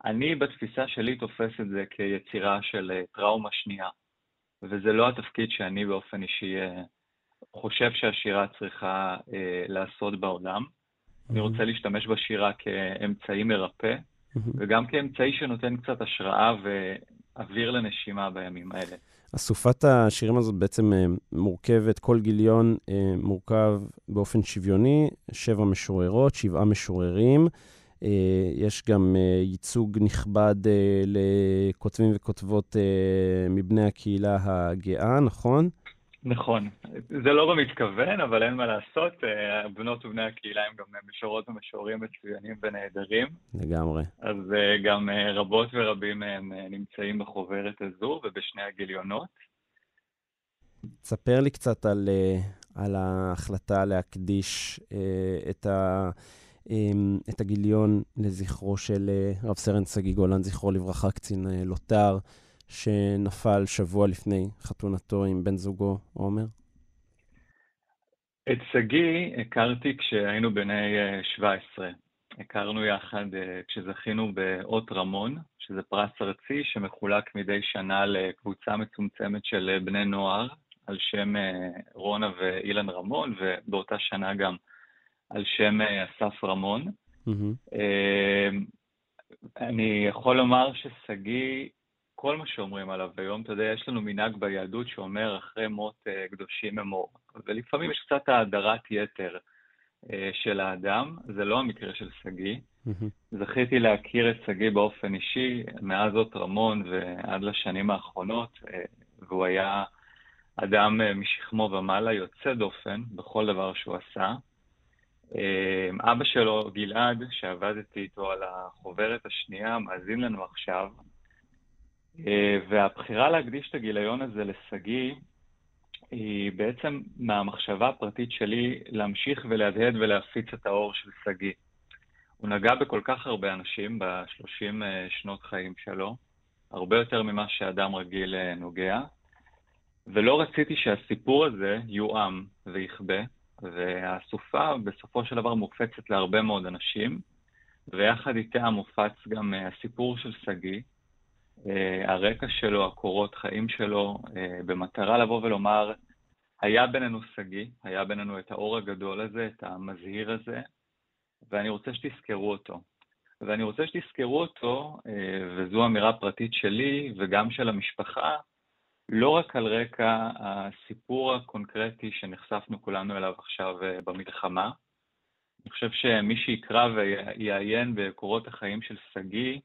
אני בתפיסה שלי תופס את זה כיצירה של טראומה שנייה, וזה לא התפקיד שאני באופן אישי חושב שהשירה צריכה אה, לעשות בעולם. Mm-hmm. אני רוצה להשתמש בשירה כאמצעי מרפא, mm-hmm. וגם כאמצעי שנותן קצת השראה ואוויר לנשימה בימים האלה. אסופת השירים הזאת בעצם אה, מורכבת, כל גיליון אה, מורכב באופן שוויוני, שבע משוררות, שבעה משוררים. יש גם ייצוג נכבד לכותבים וכותבות מבני הקהילה הגאה, נכון? נכון. זה לא במתכוון, אבל אין מה לעשות. בנות ובני הקהילה הם גם משוררות ומשוררים מצוינים ונהדרים. לגמרי. אז גם רבות ורבים מהם נמצאים בחוברת הזו ובשני הגיליונות. תספר לי קצת על, על ההחלטה להקדיש את, ה, את הגיליון לזכרו של רב סרן שגיא גולן, זכרו לברכה, קצין לוט"ר. שנפל שבוע לפני חתונתו עם בן זוגו, עומר? את שגיא הכרתי כשהיינו בני 17. אה, הכרנו יחד אה, כשזכינו באות רמון, שזה פרס ארצי שמחולק מדי שנה לקבוצה מצומצמת של אה, בני נוער, על שם רונה ואילן רמון, ובאותה שנה גם על שם אסף רמון. Mm-hmm. אני יכול לומר ששגיא כל מה שאומרים עליו היום. אתה יודע, יש לנו מנהג ביהדות שאומר אחרי מות uh, קדושים אמור. ולפעמים יש קצת האדרת יתר uh, של האדם, זה לא המקרה של שגיא. זכיתי להכיר את שגיא באופן אישי, מאז אות רמון ועד לשנים האחרונות, uh, והוא היה אדם משכמו ומעלה, יוצא דופן בכל דבר שהוא עשה. אבא שלו, גלעד, שעבדתי איתו על החוברת השנייה, מאזין לנו עכשיו, אה, והבחירה להקדיש את הגיליון הזה לשגיא היא בעצם מהמחשבה הפרטית שלי להמשיך ולהדהד ולהפיץ את האור של שגיא. הוא נגע בכל כך הרבה אנשים בשלושים אה, שנות חיים שלו, הרבה יותר ממה שאדם רגיל אה, נוגע, ולא רציתי שהסיפור הזה יואם ויכבה, והסופה בסופו של דבר מופצת להרבה מאוד אנשים, ויחד איתה מופץ גם הסיפור של שגיא, אה, הרקע שלו, הקורות חיים שלו, אה, במטרה לבוא ולומר, היה בינינו שגיא, היה בינינו את האור הגדול הזה, את המזהיר הזה, ואני רוצה שתזכרו אותו. ואני רוצה שתזכרו אותו, אה, וזו אמירה פרטית שלי וגם של המשפחה, לא רק על רקע הסיפור הקונקרטי שנחשפנו כולנו אליו עכשיו במלחמה. אני חושב שמי שיקרא ויעיין בקורות החיים של שגיא,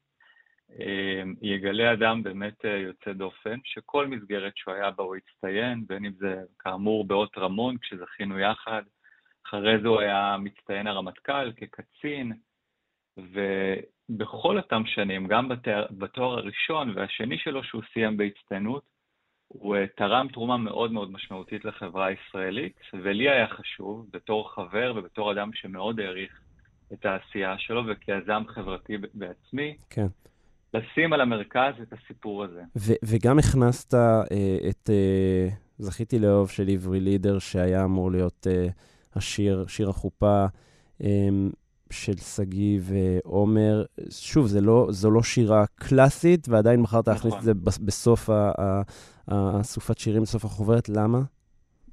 יגלה אדם באמת אה, יוצא דופן, שכל מסגרת שהוא היה בה הוא הצטיין, בין אם זה כאמור באות רמון, כשזכינו יחד, אחרי זה הוא היה מצטיין הרמטכ"ל כקצין, ובכל אותם שנים, גם בתואר, בתואר הראשון והשני שלו שהוא סיים בהצטיינות, הוא אה, תרם תרומה מאוד מאוד משמעותית לחברה הישראלית, ולי היה חשוב, בתור חבר ובתור אדם שמאוד העריך את העשייה שלו וכיזם חברתי בעצמי, כן. לשים על המרכז את הסיפור הזה. ו- וגם הכנסת אה, את אה, זכיתי לאהוב של עברי לידר, שהיה אמור להיות אה, השיר, שיר החופה אה, של שגיא ועומר. שוב, זה לא, זו לא שירה קלאסית, ועדיין בחרת להכניס נכון. את זה בסוף הסופת שירים, בסוף החוברת. למה?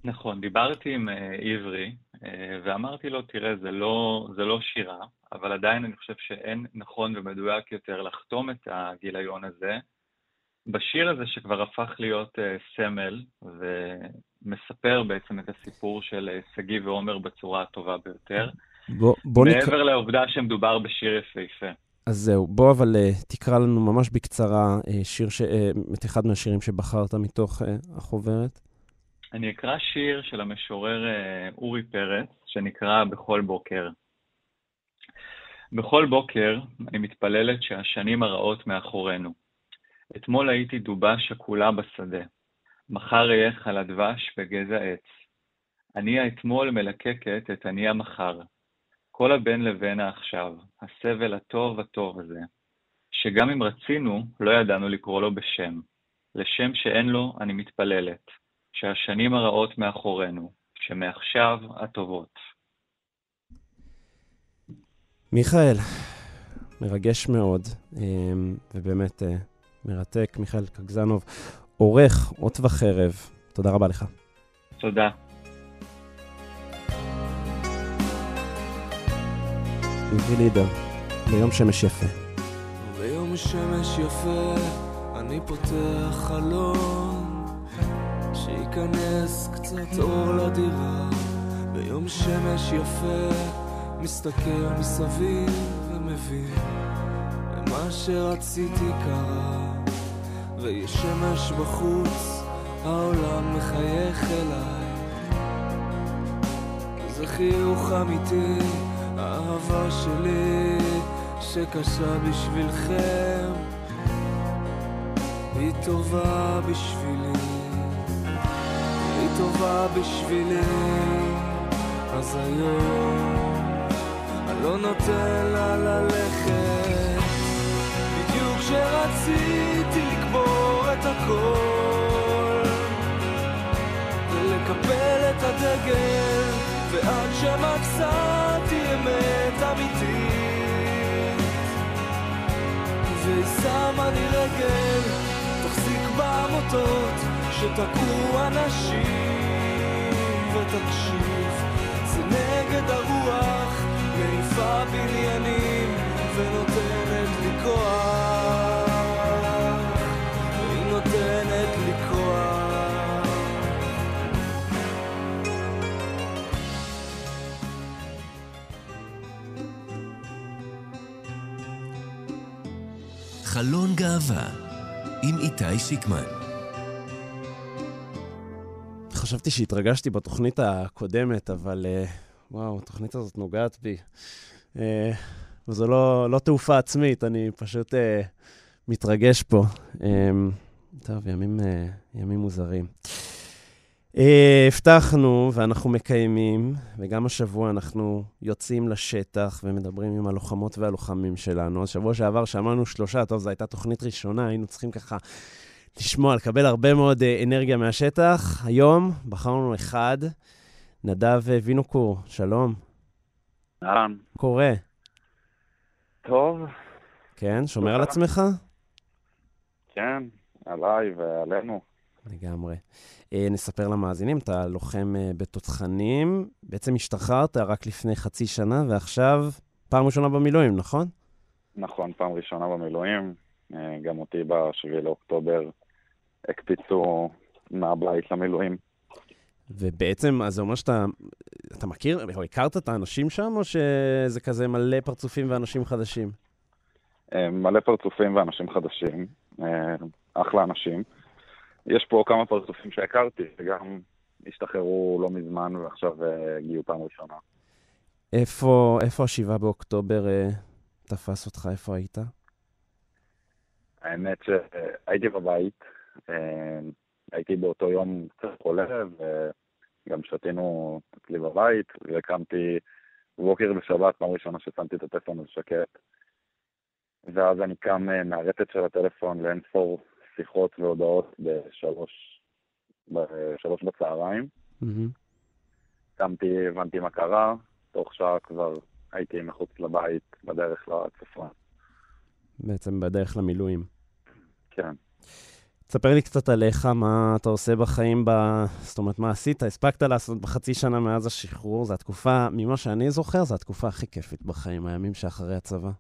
נכון, דיברתי עם uh, עברי, uh, ואמרתי לו, תראה, זה לא, זה לא שירה, אבל עדיין אני חושב שאין נכון ומדויק יותר לחתום את הגיליון הזה בשיר הזה שכבר הפך להיות uh, סמל ומספר בעצם את הסיפור של שגיא uh, ועומר בצורה הטובה ביותר. בוא, בוא מעבר נק... לעובדה שמדובר בשיר יפהפה. אז זהו, בוא אבל uh, תקרא לנו ממש בקצרה uh, שיר, ש... uh, את אחד מהשירים שבחרת מתוך uh, החוברת. אני אקרא שיר של המשורר uh, אורי פרץ, שנקרא בכל בוקר. בכל בוקר אני מתפללת שהשנים הרעות מאחורינו. אתמול הייתי דובה שכולה בשדה, מחר אהיה על הדבש בגזע עץ. אני האתמול מלקקת את אני המחר. כל הבין לבין העכשיו, הסבל הטוב הטוב הזה, שגם אם רצינו, לא ידענו לקרוא לו בשם. לשם שאין לו, אני מתפללת, שהשנים הרעות מאחורינו, שמעכשיו הטובות. מיכאל, מרגש מאוד, אמ, ובאמת אה, מרתק. מיכאל קגזנוב, עורך אות וחרב, תודה רבה לך. תודה. עברי לידר, ביום שמש יפה. ביום שמש יפה אני פותח חלון שייכנס קצת אור לדירה. ביום שמש יפה מסתכל מסביב ומבין מה שרציתי קרה. ויש שמש בחוץ, העולם מחייך אליי. זה חיוך אמיתי, האהבה שלי שקשה בשבילכם היא טובה בשבילי, טובה בשבילי. אז היום אני לא נותן לה ללכת. בדיוק כשרציתי לקבור את הכל ולקפל את הדגל ועד שמצאתי אמת אמיתית. והיא שמה לי רגל תחזיק בעמותות שתקעו אנשים ותקשיב זה נגד הרוח מעיפה בניינים ונותנת לי כוח. חלון גאווה עם איתי שיקמן. חשבתי שהתרגשתי בתוכנית הקודמת, אבל uh, וואו, התוכנית הזאת נוגעת בי. Uh, וזו לא, לא תעופה עצמית, אני פשוט אה, מתרגש פה. אה, טוב, ימים, אה, ימים מוזרים. אה, הבטחנו ואנחנו מקיימים, וגם השבוע אנחנו יוצאים לשטח ומדברים עם הלוחמות והלוחמים שלנו. אז שבוע שעבר שמענו שלושה, טוב, זו הייתה תוכנית ראשונה, היינו צריכים ככה לשמוע, לקבל הרבה מאוד אה, אנרגיה מהשטח. היום בחרנו אחד, נדב וינוקור, שלום. אהלן. קורה. טוב. כן, שומר על עצמך? כן, עליי ועלינו. לגמרי. אה, נספר למאזינים, אתה לוחם אה, בתותחנים, בעצם השתחררת רק לפני חצי שנה, ועכשיו פעם ראשונה במילואים, נכון? נכון, פעם ראשונה במילואים. אה, גם אותי ב-7 לאוקטובר הקפיצו מהבית למילואים. ובעצם, אז זה אומר שאתה אתה מכיר, או הכרת את האנשים שם, או שזה כזה מלא פרצופים ואנשים חדשים? אה, מלא פרצופים ואנשים חדשים, אה, אחלה אנשים. יש פה כמה פרצופים שהכרתי, שגם השתחררו לא מזמן ועכשיו אה, הגיעו פעם ראשונה. איפה, איפה השבעה באוקטובר תפס אותך? איפה היית? האמת שהייתי בבית, הייתי באותו יום קצת חולה, וגם שתינו אצלי בבית, והקמתי בבוקר בשבת, פעם ראשונה ששמתי את הטלפון הזה שקט. ואז אני קם אה, מהרטט של הטלפון לאין ספור שיחות והודעות בשלוש, בשלוש בצהריים. קמתי, הבנתי מה קרה, תוך שעה כבר הייתי מחוץ לבית, בדרך לצפון. בעצם בדרך למילואים. כן. תספר לי קצת עליך, מה אתה עושה בחיים, ב... זאת אומרת, מה עשית, הספקת לעשות בחצי שנה מאז השחרור. זו התקופה, ממה שאני זוכר, זו התקופה הכי כיפית בחיים, הימים שאחרי הצבא.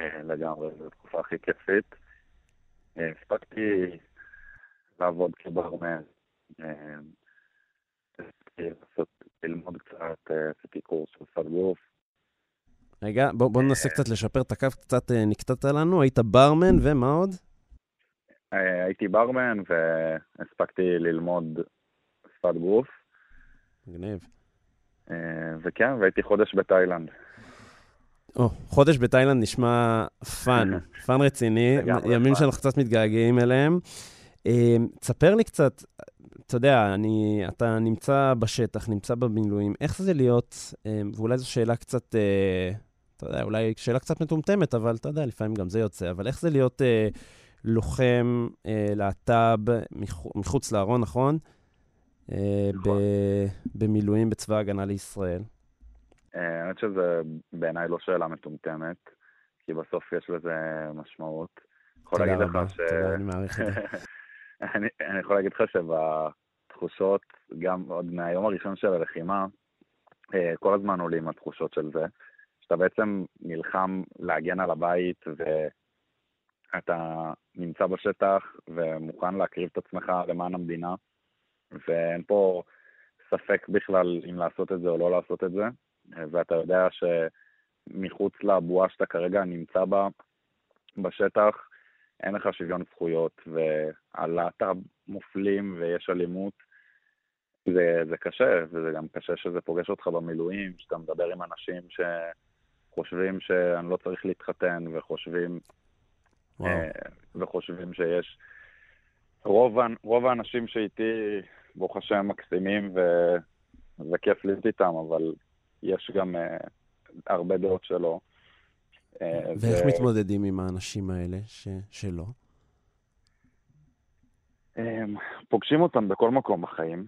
אה, לגמרי, זו התקופה הכי כיפית. אה, הספקתי לעבוד כברמן, אה, ללמוד קצת, עשיתי קורס של שפת גוף. רגע, בוא, בוא ננסה קצת לשפר את הקו, קצת נקטעת לנו. היית ברמן, ומה עוד? הייתי ברמן והספקתי ללמוד שפת גוף. מגניב. וכן, והייתי חודש בתאילנד. או, חודש בתאילנד נשמע fun, fun רציני, ימים שאנחנו קצת מתגעגעים אליהם. תספר לי קצת, אתה יודע, אני, אתה נמצא בשטח, נמצא במילואים, איך זה להיות, ואולי זו שאלה קצת, אה, אתה יודע, אולי שאלה קצת מטומטמת, אבל אתה יודע, לפעמים גם זה יוצא, אבל איך זה להיות אה, לוחם אה, להט"ב מחוץ לארון, נכון? נכון. במילואים בצבא ההגנה לישראל. אה, האמת שזה בעיניי לא שאלה מטומטמת, כי בסוף יש לזה משמעות. תודה רבה, ש... תודה, אני מעריך את זה. אני, אני יכול להגיד לך שבתחושות, גם עוד מהיום הראשון של הלחימה, אה, כל הזמן עולים התחושות של זה, שאתה בעצם נלחם להגן על הבית ואתה נמצא בשטח ומוכן להקריב את עצמך למען המדינה, ואין פה ספק בכלל אם לעשות את זה או לא לעשות את זה. ואתה יודע שמחוץ לבועה שאתה כרגע נמצא בה, בשטח, אין לך שוויון זכויות, והלהט"ב מופלים ויש אלימות, זה, זה קשה, וזה גם קשה שזה פוגש אותך במילואים, שאתה מדבר עם אנשים שחושבים שאני לא צריך להתחתן, וחושבים, אה, וחושבים שיש... רוב, רוב האנשים שאיתי, ברוך השם, מקסימים, וזה כיף להיות איתם, אבל יש גם uh, הרבה דעות שלו. Uh, ואיך ו... מתמודדים עם האנשים האלה ש... שלא? Um, פוגשים אותם בכל מקום בחיים.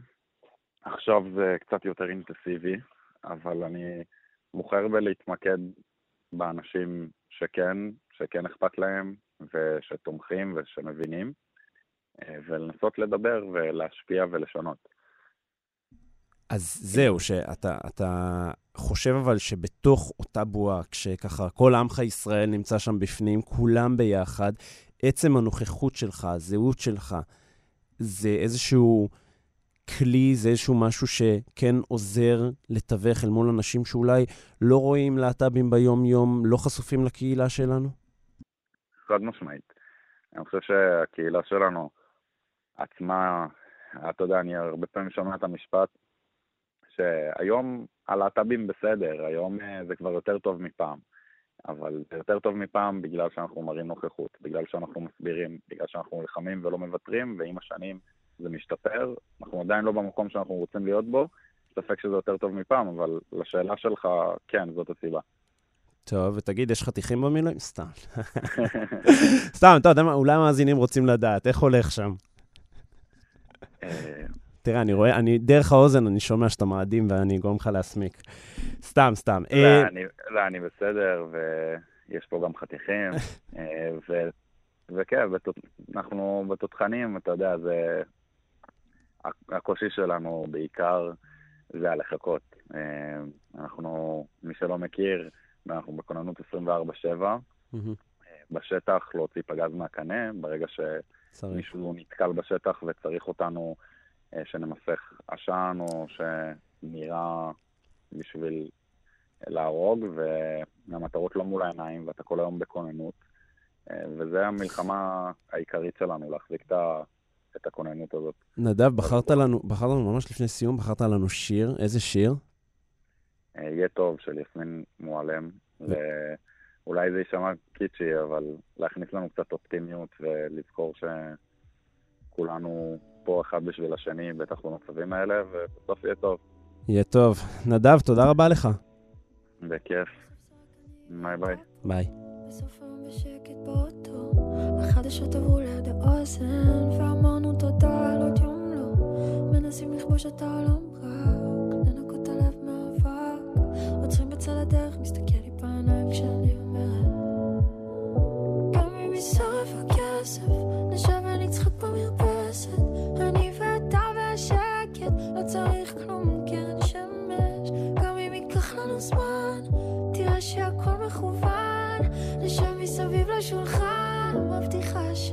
עכשיו זה קצת יותר אינטנסיבי, אבל אני בוחר בלהתמקד באנשים שכן, שכן אכפת להם, ושתומכים ושמבינים, ולנסות לדבר ולהשפיע ולשנות. אז זהו, שאתה חושב אבל שבתוך אותה בועה, כשככה כל עמך ישראל נמצא שם בפנים, כולם ביחד, עצם הנוכחות שלך, הזהות שלך, זה איזשהו כלי, זה איזשהו משהו שכן עוזר לתווך אל מול אנשים שאולי לא רואים להט"בים ביום-יום, לא חשופים לקהילה שלנו? חד משמעית. אני חושב שהקהילה שלנו עצמה, אתה יודע, אני הרבה פעמים שומע את המשפט, שהיום הלהט"בים בסדר, היום אה, זה כבר יותר טוב מפעם. אבל זה יותר טוב מפעם בגלל שאנחנו מראים נוכחות, בגלל שאנחנו מסבירים, בגלל שאנחנו נלחמים ולא מוותרים, ועם השנים זה משתפר. אנחנו עדיין לא במקום שאנחנו רוצים להיות בו, ספק שזה יותר טוב מפעם, אבל לשאלה שלך, כן, זאת הסיבה. טוב, ותגיד, יש חתיכים במילואים? סתם. סתם, אתה יודע מה, אולי המאזינים רוצים לדעת, איך הולך שם? אה, תראה, אני רואה, אני, דרך האוזן אני שומע שאתה מאדים ואני אגרום לך להסמיק. סתם, סתם. לא, אה, אני, לא, אני בסדר, ויש פה גם חתיכים, אה, ו, וכן, בתות, אנחנו בתותחנים, אתה יודע, זה... הקושי שלנו בעיקר זה הלחכות. אנחנו, מי שלא מכיר, אנחנו בכוננות 24-7. בשטח להוציא פגז מהקנה, ברגע שמישהו נתקל בשטח וצריך אותנו אה, שנמסך עשן או שנראה בשביל להרוג, והמטרות לא מול העיניים, ואתה כל היום בכוננות. אה, וזה המלחמה העיקרית שלנו, להחזיק את, ה, את הכוננות הזאת. נדב, בחרת לנו, בחרת לנו ממש לפני סיום, בחרת לנו שיר. איזה שיר? אה, יהיה טוב, של יסמין מועלם. ואולי זה יישמע קיצ'י, אבל להכניס לנו קצת אופטימיות ולזכור שכולנו פה אחד בשביל השני, בטח במצבים האלה, ובסוף יהיה טוב. יהיה טוב. נדב, תודה רבה לך. בכיף. ביי ביי. ביי. החדשות עברו ליד האוזן, ואמרנו תודה על עוד יום לא. מנסים לכבוש את העולם מאבק. עוצרים בצד הדרך, מסתכל לי בעיניים כשאני אומרת. גם אם יישרף הכסף, נשב ונצחק במרפסת. אני ואתה והשקט, לא צריך כלום קרן שמש. גם אם ייקח לנו זמן, תראה שהכל מכוון. נשב מסביב לשולחן, מבטיחה ש...